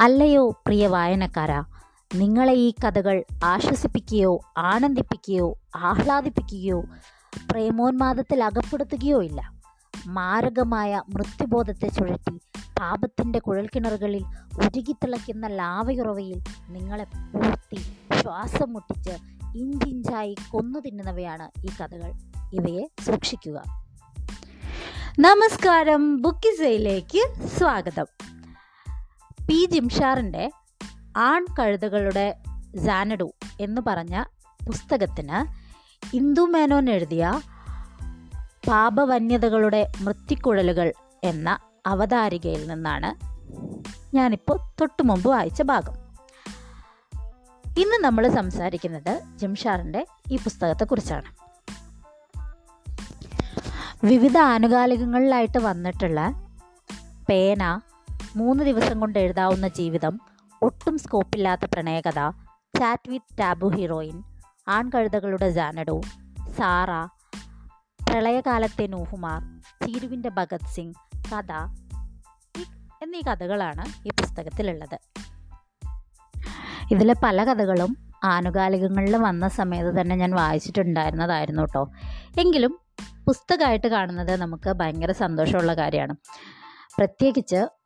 അല്ലയോ പ്രിയ വായനക്കാരാ? നിങ്ങളെ ഈ കഥകൾ ആശ്വസിപ്പിക്കുകയോ ആനന്ദിപ്പിക്കുകയോ ആഹ്ലാദിപ്പിക്കുകയോ പ്രേമോന്മാദത്തിൽ അകപ്പെടുത്തുകയോ ഇല്ല. മാരകമായ മൃത്യുബോധത്തെ ചുഴറ്റി പാപത്തിന്റെ കുഴൽക്കിണറുകളിൽ ഉരുകിത്തിളയ്ക്കുന്ന ലാവയുറവയിൽ നിങ്ങളെ പൂർത്തി ശ്വാസം മുട്ടിച്ച് ഇഞ്ചിഞ്ചായി കൊന്നു തിന്നുന്നവയാണ് ഈ കഥകൾ. ഇവയെ സൂക്ഷിക്കുക. നമസ്കാരം. ബുക്കിസയിലേക്ക് സ്വാഗതം. പി ജിംഷാറിന്റെ ആൺകഴുതകളുടെ ജാനഡു എന്ന് പറഞ്ഞ പുസ്തകത്തിന് ഇന്ദു മേനോൻ എഴുതിയ പാപവന്യതകളുടെ മൃത്തിക്കുഴലുകൾ എന്ന അവതാരികയിൽ നിന്നാണ് ഞാനിപ്പോൾ തൊട്ടു മുമ്പ് വായിച്ച ഭാഗം. ഇന്ന് നമ്മൾ സംസാരിക്കുന്നത് ജിംഷാറിന്റെ ഈ പുസ്തകത്തെക്കുറിച്ചാണ്. വിവിധ ആനുകാലികങ്ങളിലായിട്ട് വന്നിട്ടുള്ള പേന മൂന്ന് ദിവസം കൊണ്ട് എഴുതാവുന്ന ജീവിതം ഒട്ടും സ്കോപ്പില്ലാത്ത പ്രണയകഥ ചാറ്റ് വിത്ത് ടാബു ഹീറോയിൻ ആൺകഴുതകളുടെ ജാനഡു സാറ പ്രളയകാലത്തെ നൂഹുമാർ ചീരുവിന്റെ ഭഗത് സിംഗ് കഥ എന്നീ കഥകളാണ് ഈ പുസ്തകത്തിലുള്ളത്. ഇതിലെ പല കഥകളും ആനുകാലികങ്ങളിൽ വന്ന സമയത്ത് തന്നെ ഞാൻ വായിച്ചിട്ടുണ്ടായിരുന്നതായിരുന്നു കേട്ടോ. എങ്കിലും പുസ്തകമായിട്ട് കാണുന്നത് നമുക്ക് ഭയങ്കര സന്തോഷമുള്ള കാര്യമാണ്. പ്രത്യേകിച്ച്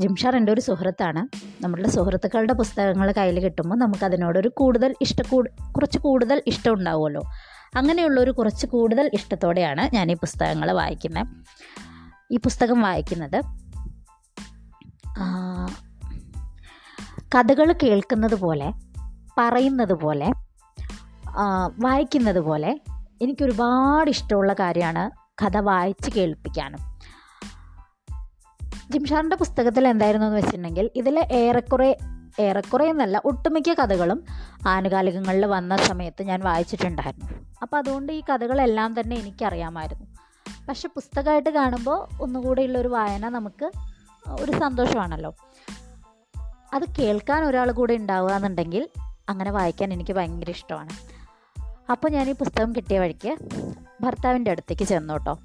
ജിംഷാർ എന്റെ ഒരു സുഹൃത്താണ്. നമ്മളുടെ സുഹൃത്തുക്കളുടെ പുസ്തകങ്ങൾ കയ്യിൽ കിട്ടുമ്പോൾ നമുക്ക് അതിനോടൊരു കൂടുതൽ ഇഷ്ട കുറച്ച് കൂടുതൽ ഇഷ്ടം ഉണ്ടാവുമല്ലോ. അങ്ങനെയുള്ളൊരു കുറച്ച് കൂടുതൽ ഇഷ്ടത്തോടെയാണ് ഞാൻ ഈ പുസ്തകങ്ങൾ വായിക്കുന്നത് ഈ പുസ്തകം വായിക്കുന്നത് കഥകൾ കേൾക്കുന്നത് പോലെ പറയുന്നത് പോലെ വായിക്കുന്നത് പോലെ എനിക്കൊരുപാട് ഇഷ്ടമുള്ള കാര്യമാണ് കഥ വായിച്ച് കേൾപ്പിക്കാനും. ജിംഷാറിന്റെ പുസ്തകത്തിൽ എന്തായിരുന്നു എന്ന് വെച്ചിട്ടുണ്ടെങ്കിൽ ഇതിലെ ഏറെക്കുറെ ഏറെക്കുറെ എന്നല്ല ഒട്ടുമിക്ക കഥകളും ആനുകാലികങ്ങളിൽ വന്ന സമയത്ത് ഞാൻ വായിച്ചിട്ടുണ്ടായിരുന്നു. അപ്പോൾ അതുകൊണ്ട് ഈ കഥകളെല്ലാം തന്നെ എനിക്കറിയാമായിരുന്നു. പക്ഷെ പുസ്തകമായിട്ട് കാണുമ്പോൾ ഒന്നുകൂടെയുള്ളൊരു വായന നമുക്ക് ഒരു സന്തോഷമാണല്ലോ. അത് കേൾക്കാൻ ഒരാൾ കൂടെ ഉണ്ടാവുക എന്നുണ്ടെങ്കിൽ അങ്ങനെ വായിക്കാൻ എനിക്ക് ഭയങ്കര ഇഷ്ടമാണ്. അപ്പോൾ ഞാൻ ഈ പുസ്തകം കിട്ടിയ വഴിക്ക് ഭർത്താവിന്റെ അടുത്തേക്ക് ചെന്നു കേട്ടോ.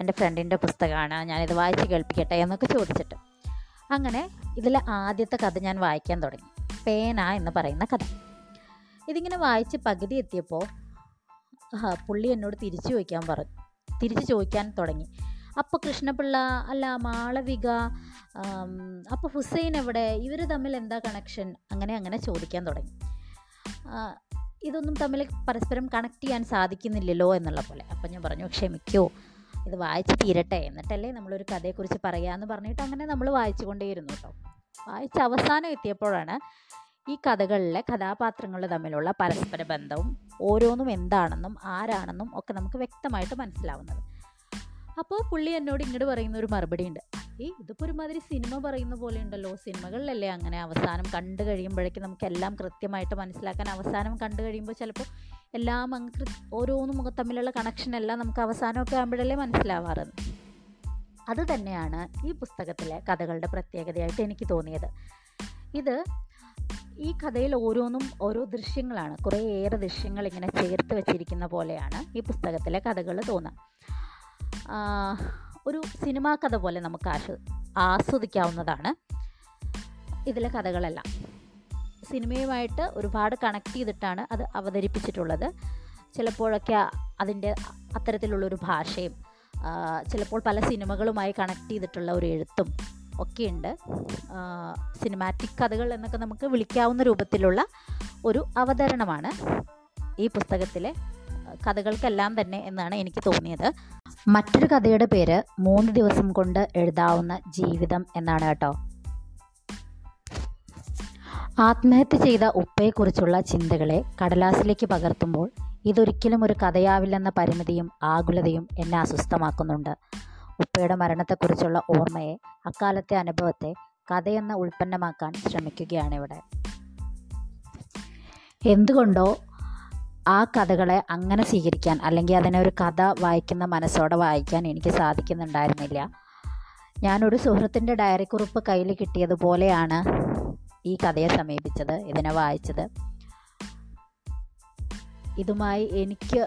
എന്റെ ഫ്രണ്ടിന്റെ പുസ്തകമാണ്. ഞാനിത് വായിച്ച് കേൾപ്പിക്കട്ടെ എന്നൊക്കെ ചോദിച്ചിട്ട്. അങ്ങനെ ഇതിലെ ആദ്യത്തെ കഥ ഞാൻ വായിക്കാൻ തുടങ്ങി. പേന എന്ന് പറയുന്ന കഥ. ഇതിങ്ങനെ വായിച്ച് പകുതി എത്തിയപ്പോൾ പുള്ളി എന്നോട് തിരിച്ചു ചോദിക്കാൻ പറഞ്ഞു. തിരിച്ചു ചോദിക്കാൻ തുടങ്ങി. അപ്പോൾ കൃഷ്ണപിള്ള അല്ല മാളവിക അപ്പോൾ ഹുസൈൻ എവിടെ? ഇവർ തമ്മിൽ എന്താ കണക്ഷൻ അങ്ങനെ അങ്ങനെ ചോദിക്കാൻ തുടങ്ങി. ഇതൊന്നും തമ്മിൽ പരസ്പരം കണക്ട് ചെയ്യാൻ സാധിക്കുന്നില്ലല്ലോ എന്നുള്ള പോലെ. അപ്പം ഞാൻ പറഞ്ഞു ക്ഷമിക്കൂ. ഇത് വായിച്ച് തീരട്ടെ. എന്നിട്ടല്ലേ നമ്മളൊരു കഥയെക്കുറിച്ച് പറയാമെന്ന് പറഞ്ഞിട്ട് അങ്ങനെ നമ്മൾ വായിച്ചു കൊണ്ടേയിരുന്നു കേട്ടോ വായിച്ച് അവസാനം എത്തിയപ്പോഴാണ് ഈ കഥകളിലെ കഥാപാത്രങ്ങൾ തമ്മിലുള്ള പരസ്പര ബന്ധവും ഓരോന്നും എന്താണെന്നും ആരാണെന്നും ഒക്കെ നമുക്ക് വ്യക്തമായിട്ട് മനസ്സിലാവുന്നത്. അപ്പോൾ പുള്ളി എന്നോട് ഇങ്ങോട്ട് പറയുന്ന ഒരു മറുപടി ഉണ്ട് ഈ ഇതിപ്പോൾ ഒരുമാതിരി സിനിമ പറയുന്ന പോലെ ഉണ്ടല്ലോ. സിനിമകളിലല്ലേ അങ്ങനെ അവസാനം കണ്ടു കഴിയുമ്പോഴേക്കും നമുക്കെല്ലാം കൃത്യമായിട്ട് മനസ്സിലാക്കാൻ അവസാനം കണ്ടു കഴിയുമ്പോൾ ചിലപ്പോൾ എല്ലാം അങ്ങ് ഓരോന്നും തമ്മിലുള്ള കണക്ഷൻ എല്ലാം നമുക്ക് അവസാനമൊക്കെ ആകുമ്പോഴല്ലേ മനസ്സിലാവാറ്. അത് തന്നെയാണ് ഈ പുസ്തകത്തിലെ കഥകളുടെ പ്രത്യേകതയായിട്ട് എനിക്ക് തോന്നിയത്. ഇത് ഈ കഥയിൽ ഓരോന്നും ഓരോ ദൃശ്യങ്ങളാണ്. കുറേയേറെ ദൃശ്യങ്ങൾ ഇങ്ങനെ ചേർത്ത് വെച്ചിരിക്കുന്ന പോലെയാണ് ഈ പുസ്തകത്തിലെ കഥകൾ തോന്നുക. ഒരു സിനിമാ കഥ പോലെ നമുക്ക് ആസ്വ ആസ്വദിക്കാവുന്നതാണ്. ഇതിലെ കഥകളെല്ലാം. സിനിമയുമായിട്ട് ഒരുപാട് കണക്ട് ചെയ്തിട്ടാണ് അത് അവതരിപ്പിച്ചിട്ടുള്ളത്. ചിലപ്പോഴൊക്കെ അതിന്റെ അത്തരത്തിലുള്ളൊരു ഭാഷയും ചിലപ്പോൾ പല സിനിമകളുമായി കണക്ട് ചെയ്തിട്ടുള്ള ഒരു എഴുത്തും ഒക്കെയുണ്ട്. സിനിമാറ്റിക് കഥകൾ എന്നൊക്കെ നമുക്ക് വിളിക്കാവുന്ന രൂപത്തിലുള്ള ഒരു അവതരണമാണ് ഈ പുസ്തകത്തിലെ കഥകൾക്കെല്ലാം തന്നെ എന്നാണ് എനിക്ക് തോന്നിയത്. മറ്റൊരു കഥയുടെ പേര് മൂന്ന് ദിവസം കൊണ്ട് എഴുതാവുന്ന ജീവിതം എന്നാണ് കേട്ടോ. ആത്മഹത്യ ചെയ്ത ഉപ്പയെക്കുറിച്ചുള്ള ചിന്തകളെ കടലാസിലേക്ക് പകർത്തുമ്പോൾ ഇതൊരിക്കലും ഒരു കഥയാവില്ലെന്ന പരിമിതിയും ആകുലതയും എന്നെ അസ്വസ്ഥമാക്കുന്നുണ്ട്. ഉപ്പയുടെ മരണത്തെക്കുറിച്ചുള്ള ഓർമ്മയെ അക്കാലത്തെ അനുഭവത്തെ കഥയെന്ന ഉൽപ്പന്നമാക്കാൻ ശ്രമിക്കുകയാണ് ഇവിടെ. എന്തുകൊണ്ടോ ആ കഥകളെ അങ്ങനെ സ്വീകരിക്കാൻ അല്ലെങ്കിൽ അതിനെ ഒരു കഥ വായിക്കുന്ന മനസ്സോടെ വായിക്കാൻ എനിക്ക് സാധിക്കുന്നുണ്ടായിരുന്നില്ല. ഞാനൊരു സുഹൃത്തിന്റെ ഡയറി കുറിപ്പ് കയ്യിൽ കിട്ടിയതുപോലെയാണ് ഈ കഥയെ സമീപിച്ചത് ഇതിനെ വായിച്ചത്. ഇതുമായി എനിക്ക്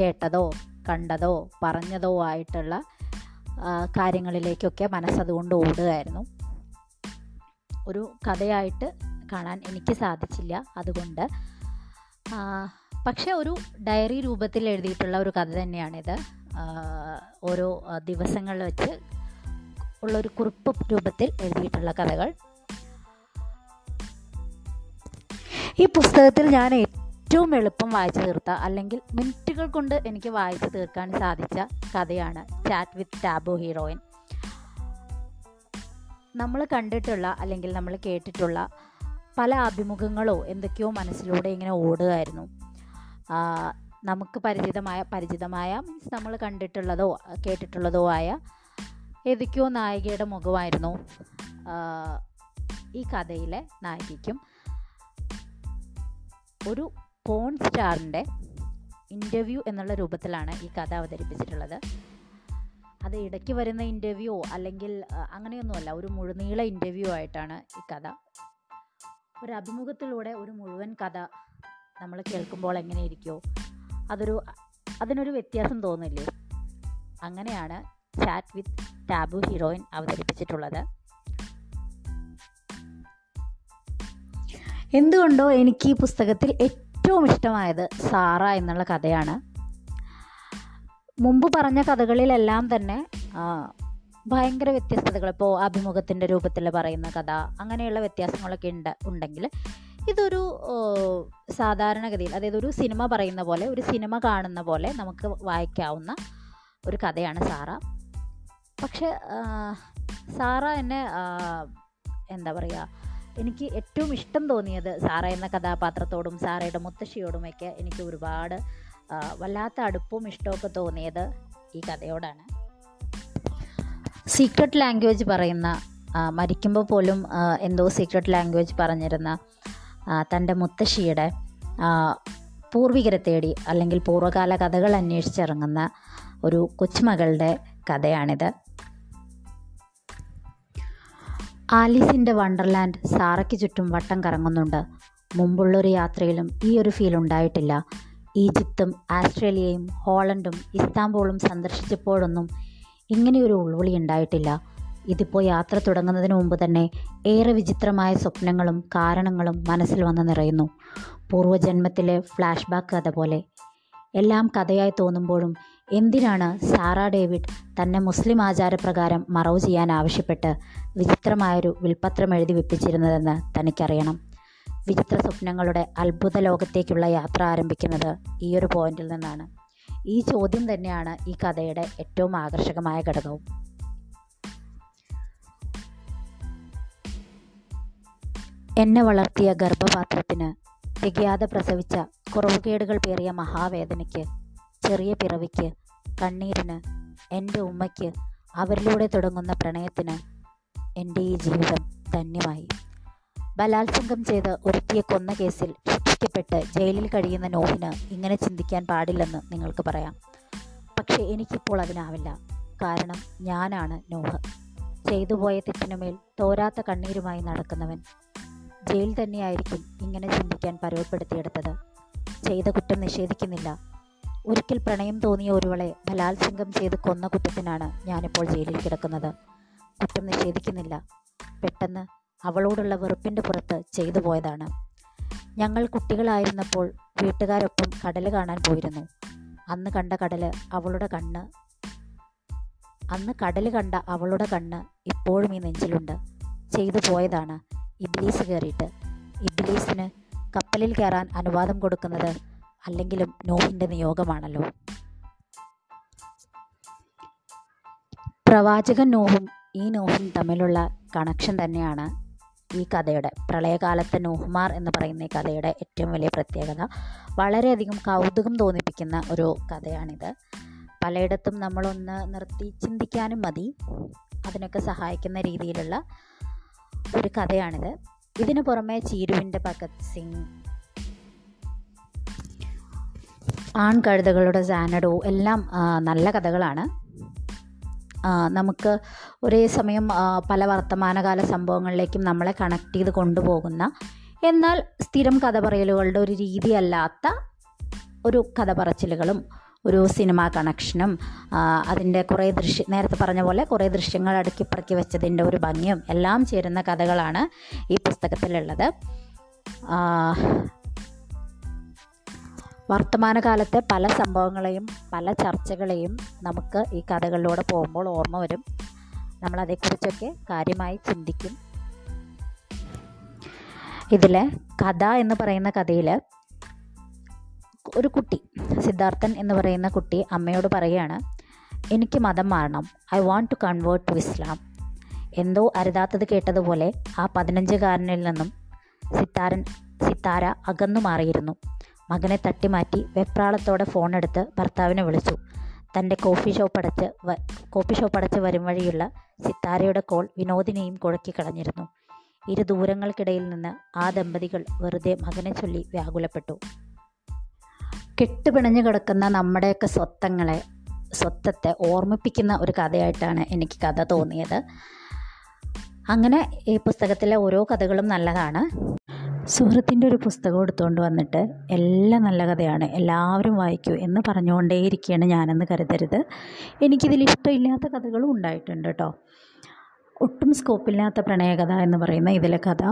കേട്ടതോ കണ്ടതോ പറഞ്ഞതോ ആയിട്ടുള്ള കാര്യങ്ങളിലേക്കൊക്കെ മനസ്സതുകൊണ്ട് ഓടുകയായിരുന്നു. ഒരു കഥയായിട്ട് കാണാൻ എനിക്ക് സാധിച്ചില്ല. അതുകൊണ്ട് പക്ഷേ ഒരു ഡയറി രൂപത്തിൽ എഴുതിയിട്ടുള്ള ഒരു കഥ തന്നെയാണിത്. ഓരോ ദിവസങ്ങളിൽ വെച്ച് ഉള്ളൊരു കുറിപ്പ് രൂപത്തിൽ എഴുതിയിട്ടുള്ള കഥകൾ. ഈ പുസ്തകത്തിൽ ഞാൻ ഏറ്റവും എളുപ്പം വായിച്ചു തീർത്ത അല്ലെങ്കിൽ മിനിറ്റുകൾ കൊണ്ട് എനിക്ക് വായിച്ചു തീർക്കാൻ സാധിച്ച കഥയാണ് ചാറ്റ് വിത്ത് ടാബോ ഹീറോയിൻ നമ്മൾ കണ്ടിട്ടുള്ള അല്ലെങ്കിൽ നമ്മൾ കേട്ടിട്ടുള്ള പല അഭിമുഖങ്ങളോ എന്തൊക്കെയോ മനസ്സിലൂടെ ഇങ്ങനെ ഓടുകയായിരുന്നു. നമുക്ക് പരിചിതമായ പരിചിതമായ മീൻസ് നമ്മൾ കണ്ടിട്ടുള്ളതോ കേട്ടിട്ടുള്ളതോ ആയ ഏതൊക്കെയോ നായികയുടെ മുഖമായിരുന്നു ഈ കഥയിലെ നായികയ്ക്കും. ഒരു പോൺ സ്റ്റാറിന്റെ ഇന്റർവ്യൂ എന്നുള്ള രൂപത്തിലാണ് ഈ കഥ അവതരിപ്പിച്ചിട്ടുള്ളത്. അത് ഇടയ്ക്ക് വരുന്ന ഇന്റർവ്യൂ അല്ലെങ്കിൽ അങ്ങനെയൊന്നുമല്ല ഒരു മുഴുനീള ഇന്റർവ്യൂ ആയിട്ടാണ് ഈ കഥ. ഒരു അഭിമുഖത്തിലൂടെ ഒരു മുഴുവൻ കഥ നമ്മൾ കേൾക്കുമ്പോൾ എങ്ങനെ ഇരിക്കുമോ അതൊരു അതിനൊരു വ്യത്യാസം തോന്നില്ലേ? അങ്ങനെയാണ് ചാറ്റ് വിത്ത് ടാബു ഹീറോയിൻ അവതരിപ്പിച്ചിട്ടുള്ളത്. എന്തുകൊണ്ടോ എനിക്ക് ഈ പുസ്തകത്തിൽ ഏറ്റവും ഇഷ്ടമായത് സാറ എന്നുള്ള കഥയാണ്. മുമ്പ് പറഞ്ഞ കഥകളിലെല്ലാം തന്നെ ഭയങ്കര വ്യത്യസ്തതകൾ. ഇപ്പോൾ അഭിമുഖത്തിന്റെ രൂപത്തിൽ പറയുന്ന കഥ അങ്ങനെയുള്ള വ്യത്യാസങ്ങളൊക്കെ ഉണ്ട് ഉണ്ടെങ്കിൽ ഇതൊരു സാധാരണഗതിയിൽ അതായത് ഒരു സിനിമ പറയുന്ന പോലെ ഒരു സിനിമ കാണുന്ന പോലെ നമുക്ക് വായിക്കാവുന്ന ഒരു കഥയാണ് സാറ. പക്ഷെ സാറ എന്നെ എന്താ പറയുക എനിക്ക് ഏറ്റവും ഇഷ്ടം തോന്നിയത് സാറ എന്ന കഥാപാത്രത്തോടും സാറയുടെ മുത്തശ്ശിയോടുമൊക്കെ എനിക്ക് ഒരുപാട് വല്ലാത്ത അടുപ്പവും ഇഷ്ടമൊക്കെ തോന്നിയത് ഈ കഥയോടാണ്. സീക്രട്ട് ലാംഗ്വേജ് പറയുന്ന മരിക്കുമ്പോൾ പോലും എന്തോ സീക്രട്ട് ലാംഗ്വേജ് പറഞ്ഞിരുന്ന തന്റെ മുത്തശ്ശിയുടെ പൂർവികരെ തേടി അല്ലെങ്കിൽ പൂർവകാല കഥകൾ അന്വേഷിച്ചിറങ്ങുന്ന ഒരു കൊച്ചുമകളുടെ കഥയാണിത്. ആലീസിന്റെ വണ്ടർലാൻഡ് സാറയ്ക്ക് ചുറ്റും വട്ടം കറങ്ങുന്നുണ്ട്. മുമ്പുള്ളൊരു യാത്രയിലും ഈ ഒരു ഫീൽ ഉണ്ടായിട്ടില്ല. ഈജിപ്തും ആസ്ട്രേലിയയും ഹോളണ്ടും ഇസ്താംബൂളും സന്ദർശിച്ചപ്പോഴൊന്നും ഇങ്ങനെയൊരു ഉൾവിളി ഉണ്ടായിട്ടില്ല. ഇതിപ്പോൾ യാത്ര തുടങ്ങുന്നതിന് മുമ്പ് തന്നെ ഏറെ വിചിത്രമായ സ്വപ്നങ്ങളും കാരണങ്ങളും മനസ്സിൽ വന്ന് നിറയുന്നു. പൂർവജന്മത്തിലെ ഫ്ലാഷ് ബാക്ക് കഥ പോലെ. എല്ലാം കഥയായി തോന്നുമ്പോഴും എന്തിനാണ് സാറ ഡേവിഡ് തന്നെ മുസ്ലിം ആചാരപ്രകാരം മറവ് ചെയ്യാൻ ആവശ്യപ്പെട്ട് വിചിത്രമായൊരു വിൽപ്പത്രം എഴുതി വെപ്പിച്ചിരുന്നതെന്ന് തനിക്കറിയണം. വിചിത്ര സ്വപ്നങ്ങളുടെ അത്ഭുത ലോകത്തേക്കുള്ള യാത്ര ആരംഭിക്കുന്നത് ഈ ഒരു പോയിന്റിൽ നിന്നാണ്. ഈ ചോദ്യം തന്നെയാണ് ഈ കഥയുടെ ഏറ്റവും ആകർഷകമായ ഘടകവും. എന്നെ വളർത്തിയ ഗർഭപാത്രത്തിന് തികയാതെ പ്രസവിച്ച കുറവുകേടുകൾ പേറിയ മഹാവേദനയ്ക്ക് ചെറിയ പിറവിക്ക് കണ്ണീരിന് എന്റെ ഉമ്മയ്ക്ക് അവരിലൂടെ തുടങ്ങുന്ന പ്രണയത്തിന് എന്റെ ഈ ജീവിതം ധന്യമായി. ബലാത്സംഗം ചെയ്ത് ഒരുത്തിയെ കൊന്ന കേസിൽ ശിക്ഷിക്കപ്പെട്ട് ജയിലിൽ കഴിയുന്ന നോഹിന് ഇങ്ങനെ ചിന്തിക്കാൻ പാടില്ലെന്ന് നിങ്ങൾക്ക് പറയാം. പക്ഷേ എനിക്കിപ്പോൾ അതിനാവില്ല. കാരണം ഞാനാണ് നോഹ് ചെയ്തുപോയ തെറ്റിനുമേൽ തോരാത്ത കണ്ണീരുമായി നടക്കുന്നവൻ ജയിൽ തന്നെയായിരിക്കും ഇങ്ങനെ ചിന്തിക്കാൻ പരുവപ്പെടുത്തിയെടുത്തത്. ചെയ്ത കുറ്റം നിഷേധിക്കുന്നില്ല. ഒരിക്കൽ പ്രണയം തോന്നിയ ഒരുവളെ ബലാത്സംഗം ചെയ്ത് കൊന്ന കുറ്റത്തിനാണ് ഞാനിപ്പോൾ ജയിലിൽ കിടക്കുന്നത്. കുറ്റം നിഷേധിക്കുന്നില്ല. പെട്ടെന്ന് അവളോടുള്ള വെറുപ്പിന്റെ പുറത്ത് ചെയ്തു പോയതാണ്. ഞങ്ങൾ കുട്ടികളായിരുന്നപ്പോൾ വീട്ടുകാരൊപ്പം കടൽ കാണാൻ പോയിരുന്നു. അന്ന് കണ്ട കടൽ അവളുടെ കണ്ണ് അന്ന് കടൽ കണ്ട അവളുടെ കണ്ണ് ഇപ്പോഴും ഈ നെഞ്ചിലുണ്ട്. ചെയ്തു പോയതാണ്. ഇബ്ലീസ് കയറിയിട്ട്. ഇബ്ലീസിന് കപ്പലിൽ കയറാൻ അനുവാദം കൊടുക്കുന്നത് അല്ലെങ്കിലും നോഹിന്റെ നിയോഗമാണല്ലോ. പ്രവാചകൻ നോഹും ഈ നോഹും തമ്മിലുള്ള കണക്ഷൻ തന്നെയാണ് ഈ കഥയുടെ പ്രളയകാലത്തെ നോഹുമാർ എന്ന് പറയുന്ന ഈ കഥയുടെ ഏറ്റവും വലിയ പ്രത്യേകത. വളരെയധികം കൗതുകം തോന്നിപ്പിക്കുന്ന ഒരു കഥയാണിത്. പലയിടത്തും നമ്മളൊന്ന് നിർത്തി ചിന്തിക്കാനും മതി. അതിനൊക്കെ സഹായിക്കുന്ന രീതിയിലുള്ള ഒരു കഥയാണിത്. ഇതിനു പുറമെ ചീരുവിന്റെ ഭഗത് സിംഗ് ആൺകഴുതകളുടെ സാനഡോ എല്ലാം നല്ല കഥകളാണ്. നമുക്ക് ഒരേ സമയം പല വർത്തമാനകാല സംഭവങ്ങളിലേക്കും നമ്മളെ കണക്ട് ചെയ്ത് കൊണ്ടുപോകുന്ന എന്നാൽ സ്ഥിരം കഥ പറയലുകളുടെ ഒരു രീതിയല്ലാത്ത ഒരു കഥ പറച്ചിലുകളും ഒരു സിനിമ കണക്ഷനും അതിന്റെ കുറേ ദൃശ്യ നേരത്തെ പറഞ്ഞ പോലെ കുറേ ദൃശ്യങ്ങൾ അടുക്കിപ്പറക്കി വെച്ചതിന്റെ ഒരു ഭംഗിയും എല്ലാം ചേരുന്ന കഥകളാണ് ഈ പുസ്തകത്തിലുള്ളത്. വർത്തമാനകാലത്തെ പല സംഭവങ്ങളെയും പല ചർച്ചകളെയും നമുക്ക് ഈ കഥകളിലൂടെ പോകുമ്പോൾ ഓർമ്മ വരും. നമ്മളതേക്കുറിച്ചൊക്കെ കാര്യമായി ചിന്തിക്കും. ഇതിൽ കഥ എന്ന് പറയുന്ന കഥയിൽ ഒരു കുട്ടി സിദ്ധാർത്ഥൻ എന്ന് പറയുന്ന കുട്ടി അമ്മയോട് പറയുകയാണ് എനിക്ക് മതം മാറണം. I want to convert to Islam എന്തോ അരുതാത്തത് കേട്ടതുപോലെ ആ പതിനഞ്ചുകാരനിൽ നിന്നും സിത്താരൻ സിത്താര അകന്നു മാറിയിരുന്നു. മകനെ തട്ടിമാറ്റി വെപ്രാളത്തോടെ ഫോണെടുത്ത് ഭർത്താവിനെ വിളിച്ചു. തന്റെ കോഫി ഷോപ്പ് അടച്ച് കോഫി ഷോപ്പ് അടച്ച് വരും വഴിയുള്ള സിത്താരയുടെ കോൾ വിനോദിനെയും കുഴക്കിക്കളഞ്ഞിരുന്നു ഇരു ദൂരങ്ങൾക്കിടയിൽ നിന്ന് ആ ദമ്പതികൾ വെറുതെ മകനെ ചൊല്ലി വ്യാകുലപ്പെട്ടു. കെട്ടുപിണഞ്ഞു കിടക്കുന്ന നമ്മുടെയൊക്കെ സ്വത്തങ്ങളെ സ്വത്തത്തെ ഓർമ്മിപ്പിക്കുന്ന ഒരു കഥയായിട്ടാണ് എനിക്ക് കഥ തോന്നിയത്. അങ്ങനെ ഈ പുസ്തകത്തിലെ ഓരോ കഥകളും നല്ലതാണ്. സുഹൃത്തിന്റെ ഒരു പുസ്തകം എടുത്തുകൊണ്ട് വന്നിട്ട് എല്ലാം നല്ല കഥയാണ് എല്ലാവരും വായിക്കൂ എന്ന് പറഞ്ഞുകൊണ്ടേയിരിക്കുകയാണ് ഞാനെന്ന് കരുതരുത്. എനിക്കിതിൽ ഇഷ്ടമില്ലാത്ത കഥകളും ഉണ്ടായിട്ടുണ്ട് കേട്ടോ. ഒട്ടും സ്കോപ്പില്ലാത്ത പ്രണയകഥ എന്ന് പറയുന്ന ഇതിലെ കഥ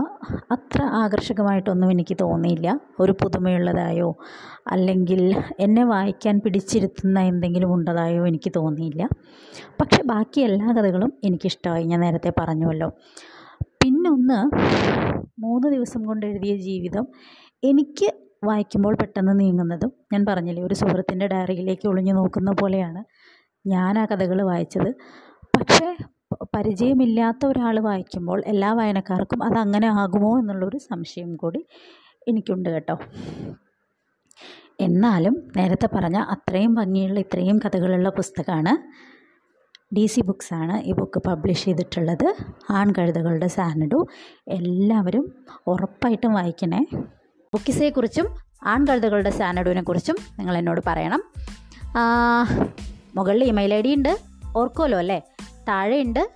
അത്ര ആകർഷകമായിട്ടൊന്നും എനിക്ക് തോന്നിയില്ല. ഒരു പുതുമയുള്ളതായോ അല്ലെങ്കിൽ എന്നെ വായിക്കാൻ പിടിച്ചിരുത്തുന്ന എന്തെങ്കിലും ഉണ്ടതായോ എനിക്ക് തോന്നിയില്ല. പക്ഷെ ബാക്കി എല്ലാ കഥകളും എനിക്കിഷ്ടമായി ഞാൻ നേരത്തെ പറഞ്ഞുവല്ലോ. പിന്നൊന്ന് മൂന്ന് ദിവസം കൊണ്ട് എഴുതിയ ജീവിതം എനിക്ക് വായിക്കുമ്പോൾ പെട്ടെന്ന് നീങ്ങുന്നതും ഞാൻ പറഞ്ഞില്ലേ ഒരു സുഹൃത്തിന്റെ ഡയറിയിലേക്ക് ഒളിഞ്ഞു നോക്കുന്ന പോലെയാണ് ഞാൻ ആ കഥകൾ വായിച്ചത്. പക്ഷേ പരിചയമില്ലാത്ത ഒരാൾ വായിക്കുമ്പോൾ എല്ലാ വായനക്കാർക്കും അതങ്ങനെ ആകുമോ എന്നുള്ളൊരു സംശയം കൂടി എനിക്കുണ്ട് കേട്ടോ. എന്നാലും നേരത്തെ പറഞ്ഞ അത്രയും ഭംഗിയുള്ള ഇത്രയും കഥകളുള്ള പുസ്തകമാണ് ഡി സി ബുക്സാണ് ഈ ബുക്ക് പബ്ലിഷ് ചെയ്തിട്ടുള്ളത്. ആൺകഴുതകളുടെ സാനഡു. എല്ലാവരും ഉറപ്പായിട്ടും വായിക്കണേ. ബുക്കിസയെക്കുറിച്ചും ആൺകഴുതകളുടെ സാനഡുവിനെ കുറിച്ചും നിങ്ങൾ എന്നോട് പറയണം മുകളിൽ ഇമെയിൽ ഐ ഡി ഉണ്ട്. ഓർക്കുമല്ലോ അല്ലേ? താഴെയുണ്ട്.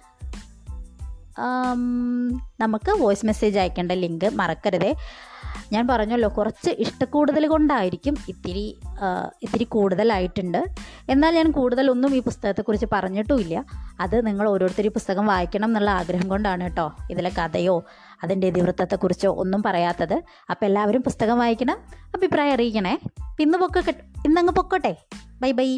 നമുക്ക് വോയിസ് മെസ്സേജ് അയക്കേണ്ട ലിങ്ക് മറക്കരുതേ. ഞാൻ പറഞ്ഞല്ലോ കുറച്ച് ഇഷ്ടക്കൂടുതൽ കൊണ്ടായിരിക്കും ഇത്തിരി ഇത്തിരി കൂടുതലായിട്ടുണ്ട്. എന്നാൽ ഞാൻ കൂടുതലൊന്നും ഈ പുസ്തകത്തെക്കുറിച്ച് പറഞ്ഞിട്ടുമില്ല. അത് നിങ്ങൾ ഓരോരുത്തർ ഈ പുസ്തകം വായിക്കണം എന്നുള്ള ആഗ്രഹം കൊണ്ടാണ് കേട്ടോ ഇതിലെ കഥയോ അതിന്റെ ഇതിവൃത്തത്തെക്കുറിച്ചോ ഒന്നും പറയാത്തത്. അപ്പോൾ എല്ലാവരും പുസ്തകം വായിക്കണം അഭിപ്രായം അറിയിക്കണേ. ഇന്ന് പൊക്കെ ഇന്നങ്ങ് പൊക്കോട്ടെ. Bye bye.